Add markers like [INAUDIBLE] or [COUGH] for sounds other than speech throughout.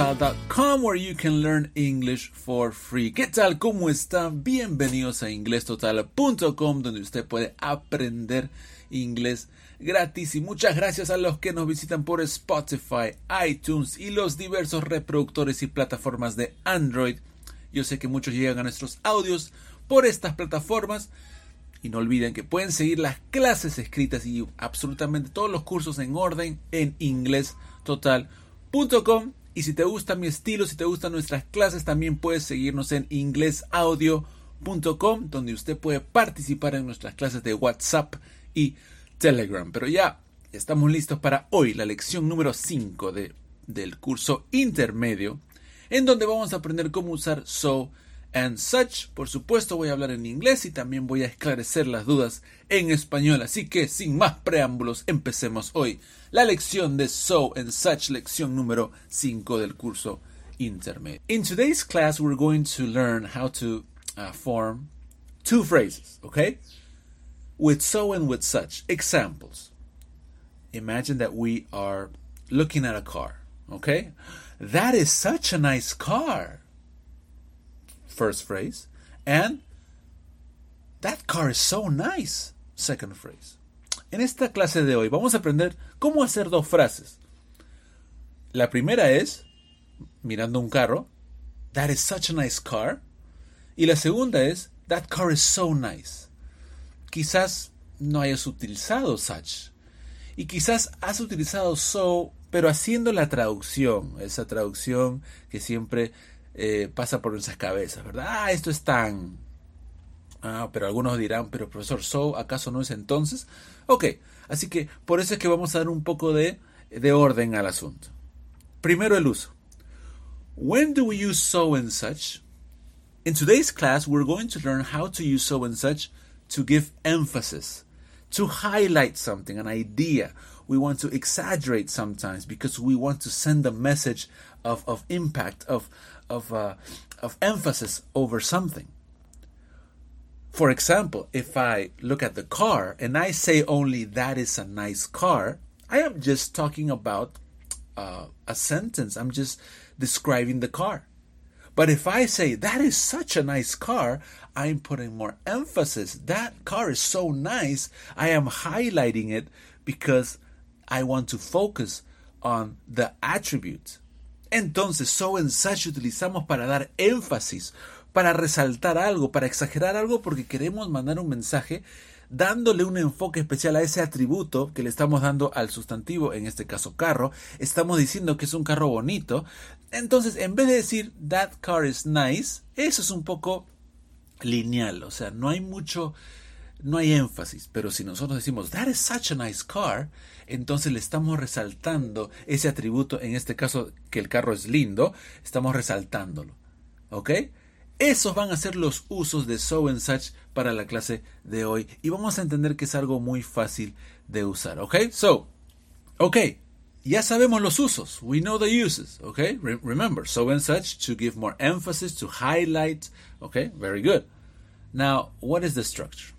inglestotal.com where you can learn English for free. ¿Qué tal? ¿Cómo están? Bienvenidos a inglestotal.com donde usted puede aprender inglés gratis y muchas gracias a los que nos visitan por Spotify, iTunes y los diversos reproductores y plataformas de Android. Yo sé que muchos llegan a nuestros audios por estas plataformas y no olviden que pueden seguir las clases escritas y absolutamente todos los cursos en orden en inglestotal.com. Y si te gusta mi estilo, si te gustan nuestras clases, también puedes seguirnos en inglesaudio.com, donde usted puede participar en nuestras clases de WhatsApp y Telegram. Pero ya estamos listos para hoy, la lección número 5 de, del curso intermedio, en donde vamos a aprender cómo usar so and such. Por supuesto voy a hablar en inglés y también voy a esclarecer las dudas en español. Así que sin más preámbulos, empecemos hoy la lección de so and such, lección número 5 del curso intermedio. In today's class we're going to learn how to uh, form two phrases, okay? With so and with such. Examples. Imagine that we are looking at a car, okay? That is such a nice car first phrase, and that car is so nice, second phrase. En esta clase de hoy vamos a aprender cómo hacer dos frases. La primera es, mirando un carro, that is such a nice car. Y la segunda es, that car is so nice. Quizás no hayas utilizado such. Y quizás has utilizado so, pero haciendo la traducción, esa traducción que siempre eh, pasa por nuestras cabezas, ¿verdad? Ah, esto es tan... Ah, pero algunos dirán, pero profesor, ¿so acaso no es entonces? Ok, así que por eso es que vamos a dar un poco de, de orden al asunto. Primero el uso. When do we use so and such? In today's class, we're going to learn how to use so and such to give emphasis, to highlight something, an idea. We want to exaggerate sometimes because we want to send a message of, of impact, of, of, uh, of emphasis over something. For example, if I look at the car and I say only that is a nice car, I am just talking about uh, a sentence. I'm just describing the car. But if I say that is such a nice car, I'm putting more emphasis. That car is so nice. I am highlighting it because I want to focus on the attributes. Entonces, so and such utilizamos para dar énfasis, para resaltar algo, para exagerar algo porque queremos mandar un mensaje dándole un enfoque especial a ese atributo que le estamos dando al sustantivo, en este caso carro, estamos diciendo que es un carro bonito. Entonces, en vez de decir that car is nice, eso es un poco lineal, o sea, no hay mucho no hay énfasis, pero si nosotros decimos that is such a nice car, entonces le estamos resaltando ese atributo, en este caso que el carro es lindo, estamos resaltándolo. ¿Ok? Esos van a ser los usos de so and such para la clase de hoy y vamos a entender que es algo muy fácil de usar. ¿Ok? So, ok, ya sabemos los usos. We know the uses. ¿Ok? remember, so and such to give more emphasis, to highlight. ¿Ok? Very good. Now, what is the structure?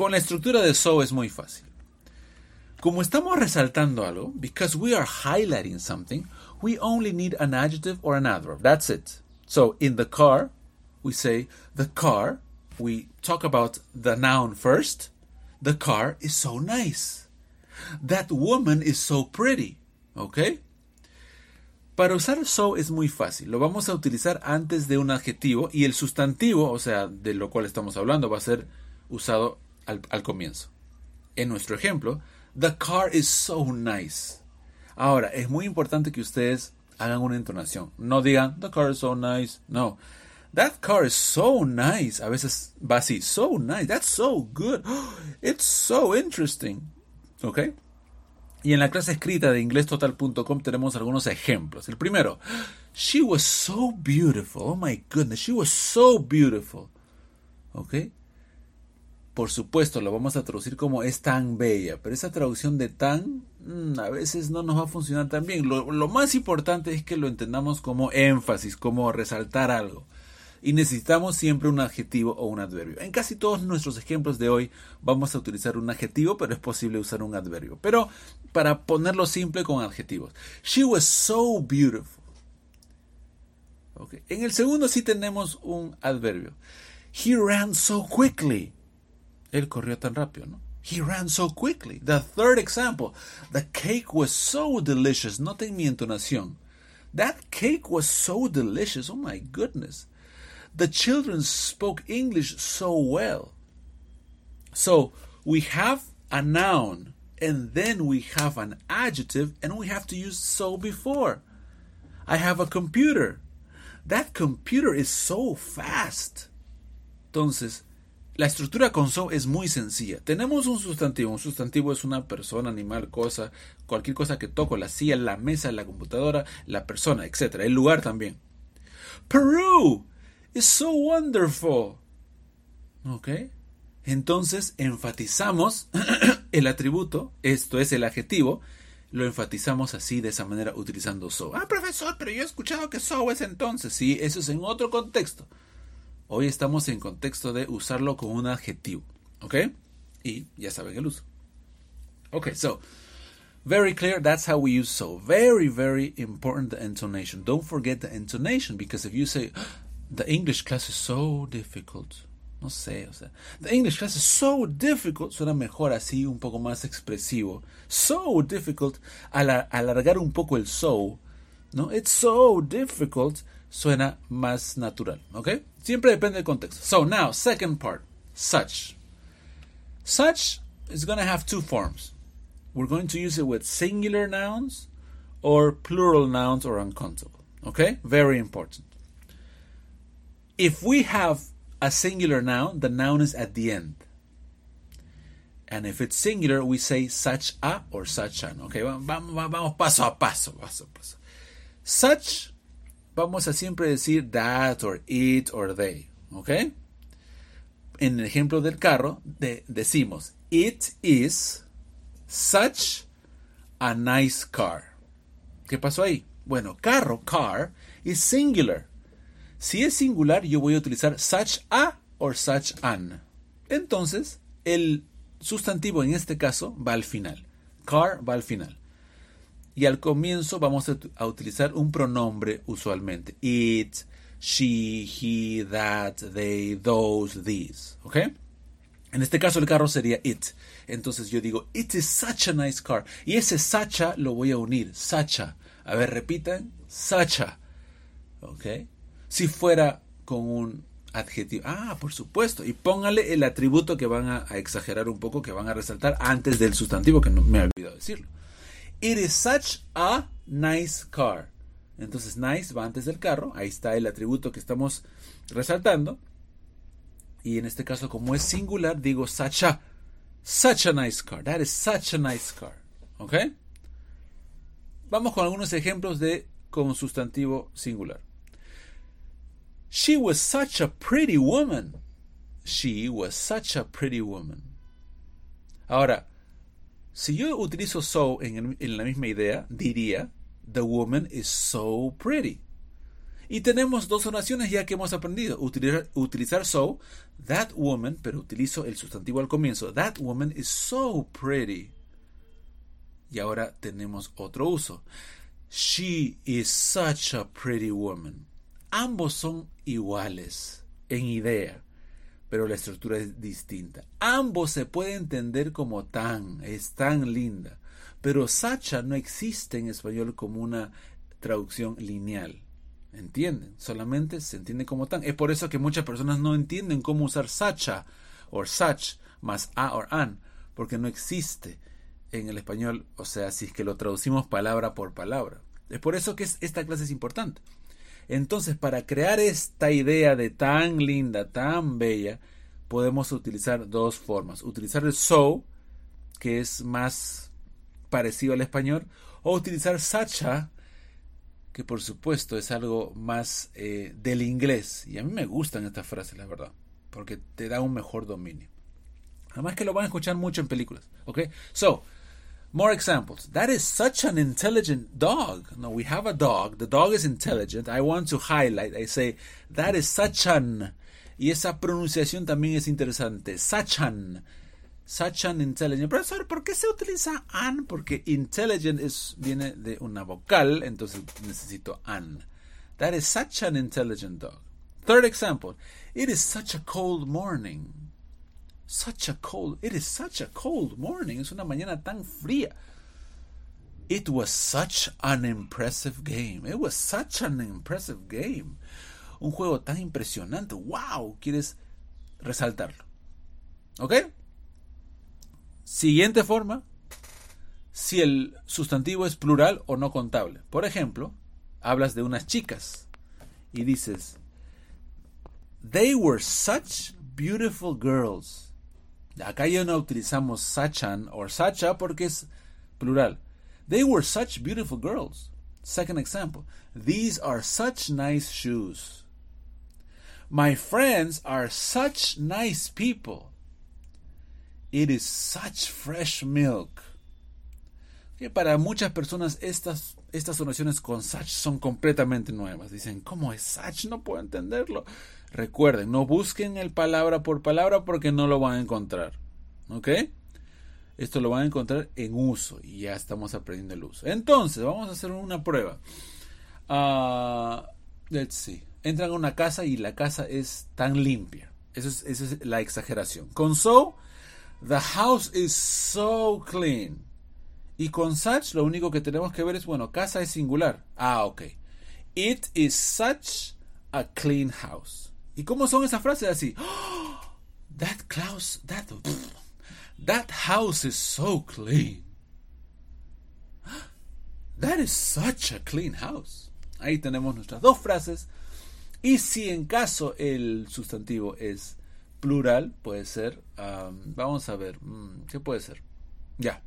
Con la estructura de so es muy fácil. Como estamos resaltando algo, because we are highlighting something, we only need an adjective or an adverb. That's it. So in the car, we say the car. We talk about the noun first. The car is so nice. That woman is so pretty. Okay? Para usar so es muy fácil. Lo vamos a utilizar antes de un adjetivo y el sustantivo, o sea, de lo cual estamos hablando, va a ser usado al, comienzo. En nuestro ejemplo, the car is so nice. Ahora, es muy importante que ustedes hagan una entonación. No digan, the car is so nice. No. That car is so nice. A veces va así, so nice. That's so good. [GASPS] It's so interesting. ¿Ok? Y en la clase escrita de inglestotal.com tenemos algunos ejemplos. El primero, She was so beautiful. Oh my goodness, she was so beautiful. ¿Ok? Por supuesto, lo vamos a traducir como es tan bella, pero esa traducción de tan mm, a veces no nos va a funcionar tan bien. Lo, lo más importante es que lo entendamos como énfasis, como resaltar algo. y necesitamos siempre un adjetivo o un adverbio. En casi todos nuestros ejemplos de hoy vamos a utilizar un adjetivo, pero es posible usar un adverbio. Pero para ponerlo simple con adjetivos. She was so beautiful. Okay. En el segundo sí tenemos un adverbio. He ran so quickly. Él corrió tan rápido, ¿no? He ran so quickly. The third example. The cake was so delicious. Noten mi entonación. That cake was so delicious. Oh my goodness. The children spoke English so well. So we have a noun and then we have an adjective and we have to use so before. I have a computer. That computer is so fast. Entonces, la estructura con so es muy sencilla. Tenemos un sustantivo. Un sustantivo es una persona, animal, cosa, cualquier cosa que toco, la silla, la mesa, la computadora, la persona, etc. El lugar también. Peru is so wonderful. ¿Ok? Entonces enfatizamos [CLEARS THROAT] el atributo, esto es el adjetivo, lo enfatizamos así, de esa manera, utilizando so. Ah, profesor, pero yo he escuchado que so es entonces. Sí, eso es en otro contexto. Hoy estamos en contexto de usarlo con un adjetivo. ¿Ok? Y ya saben el uso. Ok, so, very clear, that's how we use so. Very, very important the intonation. Don't forget the intonation, because if you say, the English class is so difficult, no sé, o sea, the English class is so difficult, suena mejor así, un poco más expresivo. So difficult, al alargar un poco el so, ¿no? It's so difficult, suena más natural, ¿ok? Siempre depende del contexto. So now, second part, such. Such is going to have two forms. We're going to use it with singular nouns or plural nouns or uncountable, okay? Very important. If we have a singular noun, the noun is at the end. And if it's singular, we say such a or such an. Okay, vamos, vamos paso a paso, paso a paso. Such, vamos a siempre decir that or it or they. Okay? En el ejemplo del carro, de, decimos it is such a nice car. ¿Qué pasó ahí? Bueno, carro, car, is singular. Si es singular, yo voy a utilizar such a or such an. Entonces, el sustantivo en este caso va al final. Car va al final. Y al comienzo vamos a, utilizar un pronombre usualmente. It, she, he, that, they, those, these. ¿Ok? En este caso el carro sería it. Entonces yo digo, it is such a nice car. Y ese such a lo voy a unir. Such a. Ver, repitan. Such a. ¿Ok? si fuera con un adjetivo. Ah, por supuesto. Y póngale el atributo que van a, exagerar un poco, que van a resaltar antes del sustantivo, que no me he olvidado decirlo. It is such a nice car. Entonces, nice va antes del carro. Ahí está el atributo que estamos resaltando. Y en este caso, como es singular, digo such a. Such a nice car. That is such a nice car. ¿Ok? Vamos con algunos ejemplos de con sustantivo singular. She was such a pretty woman. She was such a pretty woman. Ahora, si yo utilizo so en, en, la misma idea, diría, the woman is so pretty. Y tenemos dos oraciones ya que hemos aprendido. Utilizar, utilizar so, that woman, pero utilizo el sustantivo al comienzo. That woman is so pretty. Y ahora tenemos otro uso. She is such a pretty woman. Ambos son iguales en idea, pero la estructura es distinta. Ambos se puede entender como tan, es tan linda, pero Sacha no existe en español como una traducción lineal. ¿Entienden? Solamente se entiende como tan. Es por eso que muchas personas no entienden cómo usar Sacha o such más a o an, porque no existe en el español, o sea, si es que lo traducimos palabra por palabra. Es por eso que esta clase es importante. Entonces, para crear esta idea de tan linda, tan bella, podemos utilizar dos formas. Utilizar el so, que es más parecido al español, o utilizar sacha, que por supuesto es algo más eh, del inglés. Y a mí me gustan estas frases, la verdad, porque te da un mejor dominio. Además que lo van a escuchar mucho en películas. ¿Ok? So, More examples. That is such an intelligent dog. No, we have a dog. The dog is intelligent. I want to highlight. I say, that is such an. Y esa pronunciación también es interesante. Such an. Such an intelligent. Profesor, ¿por qué se utiliza an? Porque intelligent es, viene de una vocal, entonces necesito an. That is such an intelligent dog. Third example. It is such a cold morning. Such a cold, it is such a cold morning. Es una mañana tan fría. It was such an impressive game. It was such an impressive game. Un juego tan impresionante. Wow, quieres resaltarlo. ¿Ok? Siguiente forma. Si el sustantivo es plural o no contable. Por ejemplo, hablas de unas chicas y dices, They were such beautiful girls. Acá ya no utilizamos sachan o sacha porque es plural. They were such beautiful girls. Second example. These are such nice shoes. My friends are such nice people. It is such fresh milk. Que para muchas personas estas, estas oraciones con such son completamente nuevas. Dicen, ¿cómo es such? No puedo entenderlo. Recuerden, no busquen el palabra por palabra porque no lo van a encontrar. ¿Ok? Esto lo van a encontrar en uso y ya estamos aprendiendo el uso. Entonces, vamos a hacer una prueba. Uh, let's see. Entran a una casa y la casa es tan limpia. Esa es la exageración. Con so, the house is so clean. Y con such, lo único que tenemos que ver es, bueno, casa es singular. Ah, ok. It is such a clean house. ¿Y cómo son esas frases así? [GASPS] that that, [LAUGHS] that house is so clean. [GASPS] That is such a clean house. Ahí tenemos nuestras dos frases. Y si en caso el sustantivo es plural, puede ser, um, vamos a ver, mm, ¿qué puede ser? Ya.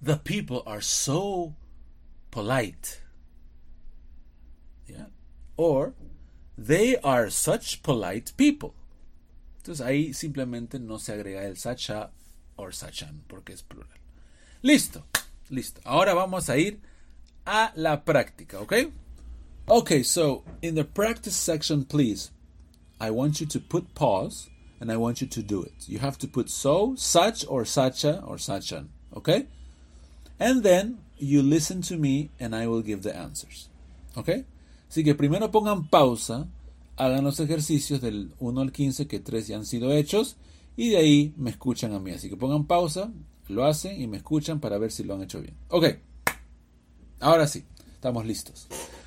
The people are so polite. Yeah. Or They are such polite people. Entonces ahí simplemente no se agrega el sacha or sachan porque es plural. Listo, listo. Ahora vamos a ir a la práctica, ¿ok? Okay, so in the practice section, please, I want you to put pause and I want you to do it. You have to put so, such, or sacha, or sachan, okay? And then you listen to me and I will give the answers, okay? Así que primero pongan pausa, hagan los ejercicios del 1 al 15, que 3 ya han sido hechos, y de ahí me escuchan a mí. Así que pongan pausa, lo hacen y me escuchan para ver si lo han hecho bien. Ok, ahora sí, estamos listos.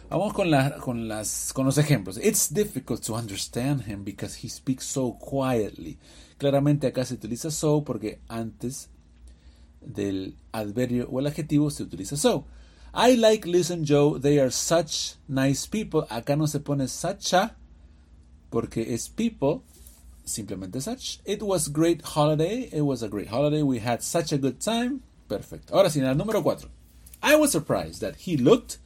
Vamos con, con, las, con los ejemplos. It's difficult to understand him because he speaks so quietly. Claramente acá se utiliza so porque antes del adverbio o el adjetivo se utiliza so. I like and Joe, they are such nice people. Acá no se pone such a, porque es people, simplemente such. It was great holiday, it was a great holiday, we had such a good time. Perfecto. Ahora sí, en el número 4. I was surprised that he looked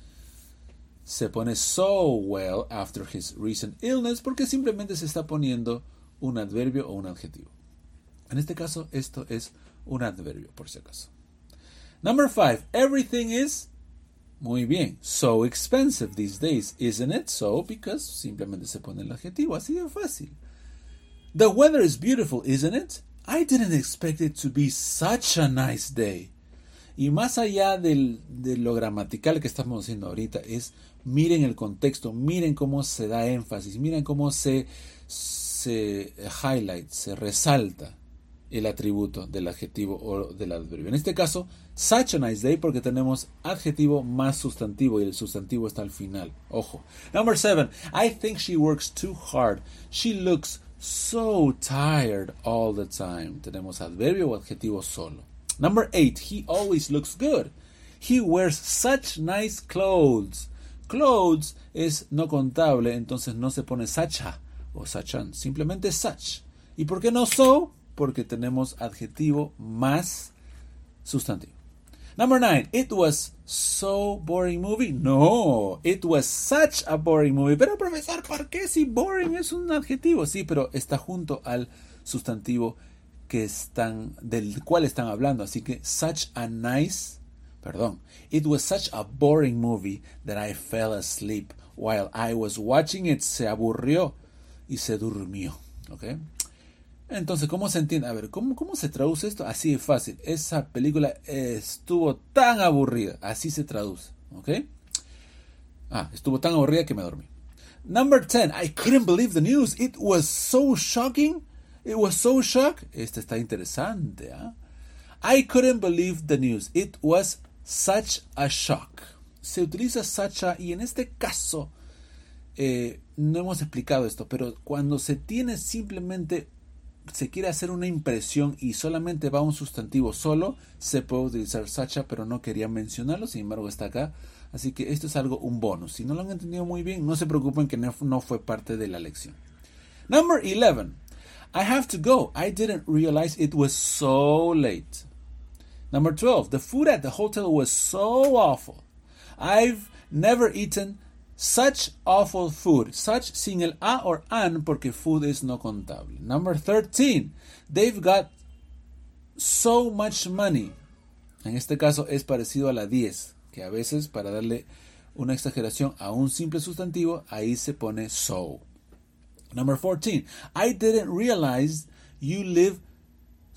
se pone so well after his recent illness porque simplemente se está poniendo un adverbio o un adjetivo. En este caso, esto es un adverbio, por si acaso. Number 5. Everything is muy bien. So expensive these days, isn't it? So, because simplemente se pone el adjetivo, así de fácil. The weather is beautiful, isn't it? I didn't expect it to be such a nice day. Y más allá del, de lo gramatical que estamos haciendo ahorita, es miren el contexto, miren cómo se da énfasis, miren cómo se, se highlight, se resalta el atributo del adjetivo o del adverbio. En este caso, such a nice day porque tenemos adjetivo más sustantivo y el sustantivo está al final. Ojo. Number seven. I think she works too hard. She looks so tired all the time. Tenemos adverbio o adjetivo solo. Number eight. He always looks good. He wears such nice clothes. Clothes es no contable, entonces no se pone sucha o suchan, simplemente such. ¿Y por qué no so? Porque tenemos adjetivo más sustantivo. Number nine, it was so boring movie. No, it was such a boring movie. Pero profesor, ¿por qué si boring es un adjetivo? Sí, pero está junto al sustantivo que están, del cual están hablando. Así que, such a nice, perdón, it was such a boring movie that I fell asleep while I was watching it. Se aburrió y se durmió. ¿Ok? Entonces, ¿cómo se entiende? A ver, ¿cómo, ¿cómo se traduce esto? Así de fácil. Esa película estuvo tan aburrida. Así se traduce. ¿Ok? Ah, estuvo tan aburrida que me dormí. Number 10. I couldn't believe the news. It was so shocking. It was so shock. Este está interesante. ¿ah? I couldn't believe the news. It was such a shock. Se utiliza such a y en este caso eh, no hemos explicado esto, pero cuando se tiene simplemente se quiere hacer una impresión y solamente va un sustantivo solo, se puede utilizar such a, pero no quería mencionarlo, sin embargo está acá. Así que esto es algo, un bonus. Si no lo han entendido muy bien, no se preocupen que no, no fue parte de la lección. Number 11. I have to go. I didn't realize it was so late. Number 12. The food at the hotel was so awful. I've never eaten such awful food. Such sin el a or an porque food es no contable. Number 13. They've got so much money. En este caso es parecido a la 10, que a veces para darle una exageración a un simple sustantivo, ahí se pone so. Number 14. I didn't realize you live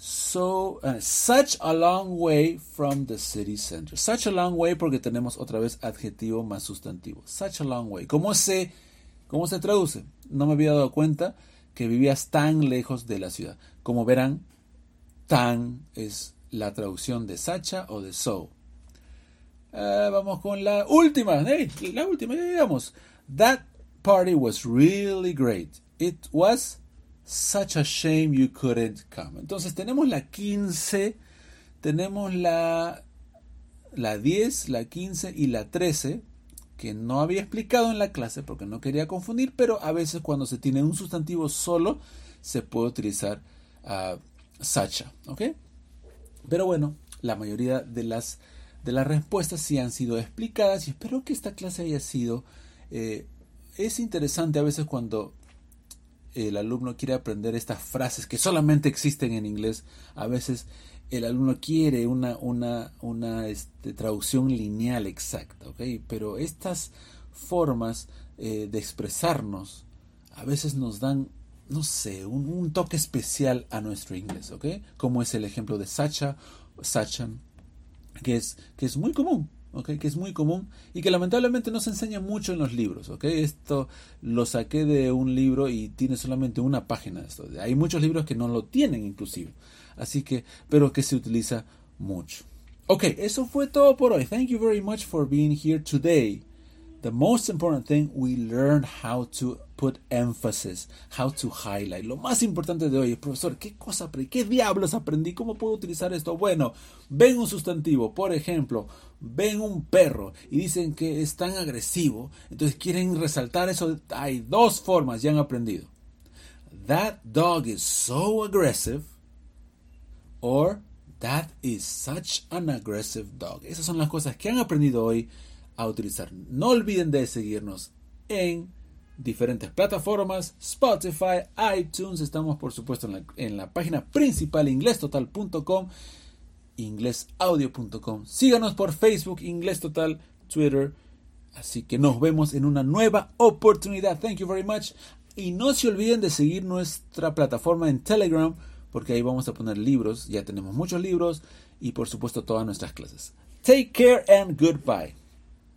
so uh, such a long way from the city center. Such a long way porque tenemos otra vez adjetivo más sustantivo. Such a long way. ¿Cómo se cómo se traduce? No me había dado cuenta que vivías tan lejos de la ciudad. Como verán, tan es la traducción de sacha o de so. Uh, vamos con la última. La última, ya llegamos. That party was really great. It was such a shame you couldn't come. Entonces tenemos la 15, tenemos la, la 10, la 15 y la 13, que no había explicado en la clase porque no quería confundir, pero a veces cuando se tiene un sustantivo solo se puede utilizar uh, such a, ¿ok? Pero bueno, la mayoría de las, de las respuestas sí han sido explicadas y espero que esta clase haya sido... Eh, es interesante a veces cuando el alumno quiere aprender estas frases que solamente existen en inglés, a veces el alumno quiere una, una, una este, traducción lineal exacta, ¿ok? Pero estas formas eh, de expresarnos a veces nos dan, no sé, un, toque especial a nuestro inglés, ¿ok? Como es el ejemplo de Sacha, Sachan, que es, que es muy común, que es muy común y que lamentablemente no se enseña mucho en los libros. ¿okay? Esto lo saqué de un libro y tiene solamente una página esto. Hay muchos libros que no lo tienen inclusive, así que, pero que se utiliza mucho. Ok, eso fue todo por hoy. Thank you very much for being here today. The most important thing, we learn how to put emphasis, how to highlight. Lo más importante de hoy, profesor, ¿qué cosa? ¿Qué diablos aprendí? ¿Cómo puedo utilizar esto? Bueno, ven un sustantivo, por ejemplo, ven un perro y dicen que es tan agresivo, entonces quieren resaltar eso. Hay dos formas, ya han aprendido. That dog is so aggressive or that is such an aggressive dog. Esas son las cosas que han aprendido hoy a utilizar. No olviden de seguirnos en diferentes plataformas, Spotify, iTunes, estamos por supuesto en la, en la página principal inglestotal.com, inglesaudio.com. Síganos por Facebook, Inglés Total, Twitter. Así que nos vemos en una nueva oportunidad. Thank you very much. Y no se olviden de seguir nuestra plataforma en Telegram, porque ahí vamos a poner libros. Ya tenemos muchos libros y por supuesto todas nuestras clases. Take care and goodbye.